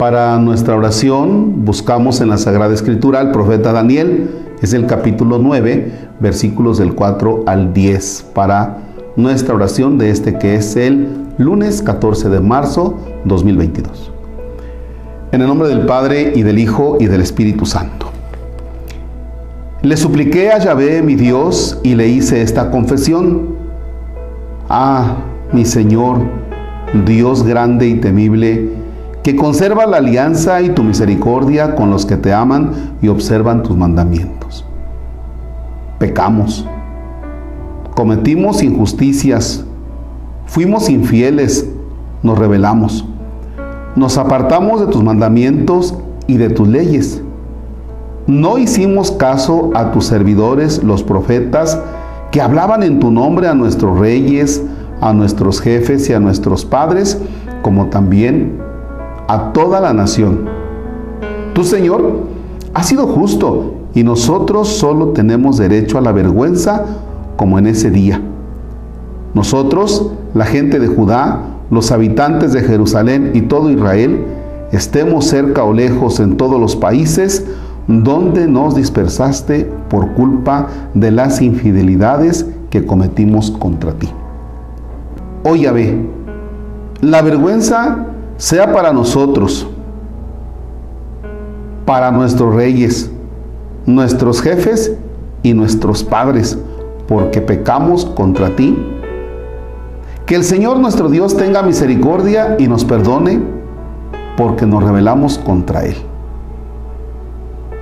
Para nuestra oración buscamos en la Sagrada Escritura al profeta Daniel, es el capítulo 9, versículos del 4 al 10, para nuestra oración de este que es el lunes 14 de marzo 2022. En el nombre del Padre y del Hijo y del Espíritu Santo. Le supliqué a Yahvé, mi Dios, y le hice esta confesión. Ah, mi Señor, Dios grande y temible, que conserva la alianza y tu misericordia con los que te aman y observan tus mandamientos. Pecamos, cometimos injusticias, fuimos infieles, nos rebelamos, nos apartamos de tus mandamientos y de tus leyes. No hicimos caso a tus servidores, los profetas, que hablaban en tu nombre a nuestros reyes, a nuestros jefes y a nuestros padres, como también a toda la nación. Tu Señor ha sido justo y nosotros solo tenemos derecho a la vergüenza como en ese día. Nosotros, la gente de Judá, los habitantes de Jerusalén y todo Israel, estemos cerca o lejos en todos los países donde nos dispersaste por culpa de las infidelidades que cometimos contra ti. Oh Yahvé, la vergüenza sea para nosotros, para nuestros reyes, nuestros jefes y nuestros padres, porque pecamos contra ti. Que el Señor nuestro Dios tenga misericordia y nos perdone, porque nos rebelamos contra Él.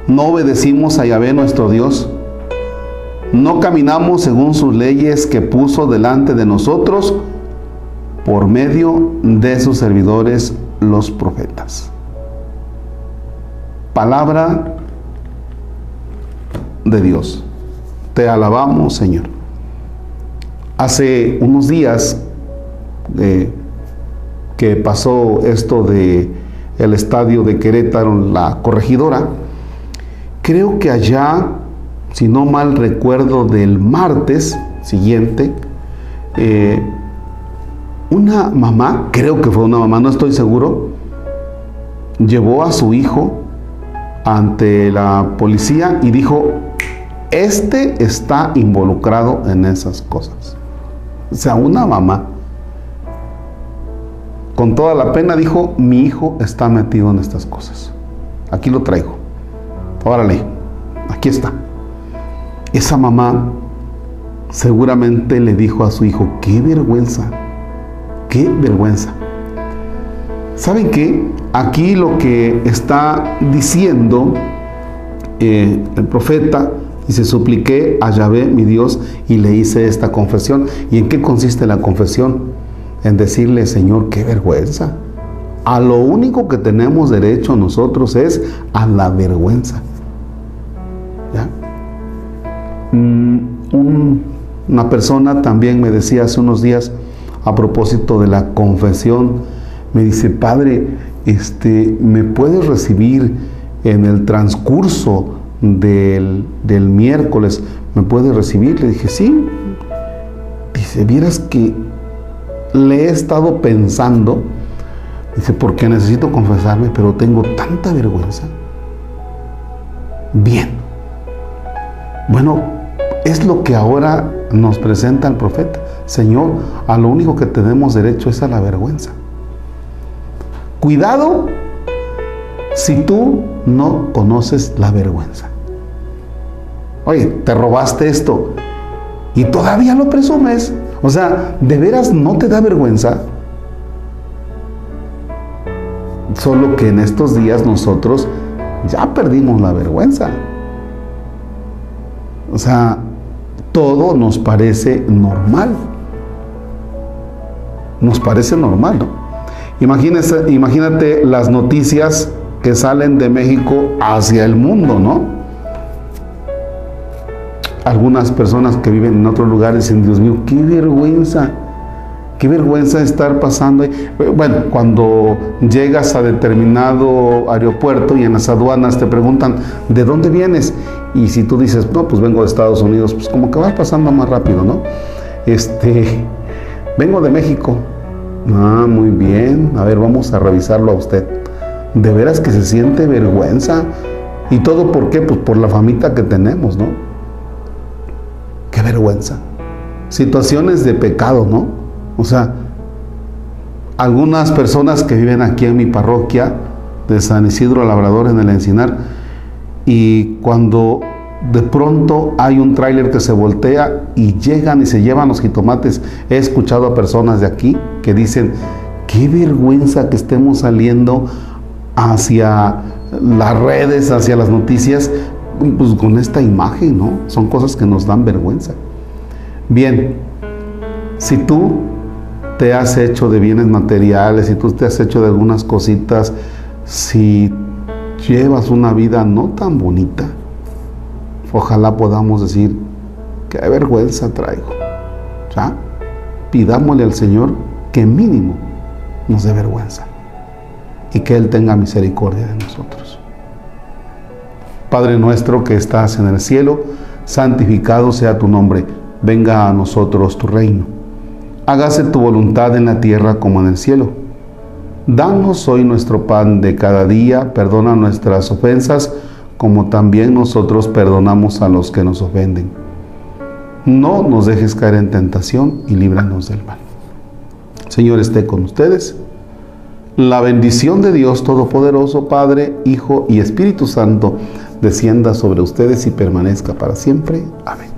No obedecimos a Yahvé nuestro Dios, no caminamos según sus leyes que puso delante de nosotros, por medio de sus servidores los profetas. Palabra de Dios. Te alabamos, Señor. Hace unos días eh, que pasó esto de el estadio de Querétaro, la corregidora, creo que allá, si no mal recuerdo, del martes siguiente, eh, una mamá, creo que fue una mamá, no estoy seguro, llevó a su hijo ante la policía y dijo, este está involucrado en esas cosas. O sea, una mamá, con toda la pena, dijo, mi hijo está metido en estas cosas. Aquí lo traigo. Órale, aquí está. Esa mamá seguramente le dijo a su hijo, qué vergüenza Qué vergüenza. ¿Saben qué? Aquí lo que está diciendo eh, el profeta, dice, supliqué a Yahvé, mi Dios, y le hice esta confesión. ¿Y en qué consiste la confesión? En decirle, Señor, qué vergüenza. A lo único que tenemos derecho nosotros es a la vergüenza. ¿Ya? Mm, una persona también me decía hace unos días, a propósito de la confesión, me dice, Padre, este, ¿me puedes recibir en el transcurso del, del miércoles? ¿Me puedes recibir? Le dije, sí. Dice, vieras que le he estado pensando, dice, porque necesito confesarme, pero tengo tanta vergüenza. Bien. Bueno, es lo que ahora nos presenta el profeta. Señor, a lo único que tenemos derecho es a la vergüenza. Cuidado si tú no conoces la vergüenza. Oye, te robaste esto y todavía lo presumes. O sea, ¿de veras no te da vergüenza? Solo que en estos días nosotros ya perdimos la vergüenza. O sea, todo nos parece normal. Nos parece normal, ¿no? Imagínese, imagínate las noticias que salen de México hacia el mundo, ¿no? Algunas personas que viven en otros lugares dicen, Dios mío, qué vergüenza Qué vergüenza estar pasando ahí. Bueno, cuando llegas a determinado aeropuerto y en las aduanas te preguntan, ¿de dónde vienes? Y si tú dices, no, pues vengo de Estados Unidos, pues como que vas pasando más rápido, ¿no? Este, vengo de México. Ah, muy bien. A ver, vamos a revisarlo a usted. de veras que se siente vergüenza. ¿Y todo por qué? Pues por la famita que tenemos, ¿no? Qué vergüenza. Situaciones de pecado, ¿no? O sea, algunas personas que viven aquí en mi parroquia de San Isidro Labrador en el Encinar, y cuando de pronto hay un tráiler que se voltea y llegan y se llevan los jitomates. He escuchado a personas de aquí que dicen, qué vergüenza que estemos saliendo hacia las redes, hacia las noticias, pues con esta imagen, ¿no? Son cosas que nos dan vergüenza. Bien, si tú te has hecho de bienes materiales, si tú te has hecho de algunas cositas, si llevas una vida no tan bonita, ojalá podamos decir, qué vergüenza traigo. ¿Ya? Pidámosle al Señor que mínimo nos dé vergüenza y que Él tenga misericordia de nosotros. Padre nuestro que estás en el cielo, santificado sea tu nombre, venga a nosotros tu reino. Hágase tu voluntad en la tierra como en el cielo. Danos hoy nuestro pan de cada día, perdona nuestras ofensas, como también nosotros perdonamos a los que nos ofenden. No nos dejes caer en tentación y líbranos del mal. Señor esté con ustedes. La bendición de Dios Todopoderoso, Padre, Hijo y Espíritu Santo, descienda sobre ustedes y permanezca para siempre. Amén.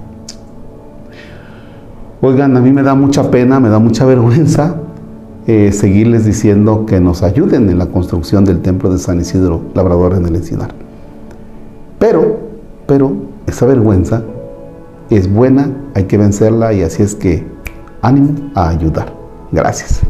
Oigan, a mí me da mucha pena, me da mucha vergüenza eh, seguirles diciendo que nos ayuden en la construcción del templo de San Isidro Labrador en el Encinar. Pero, pero, esa vergüenza es buena, hay que vencerla y así es que ánimo a ayudar. Gracias.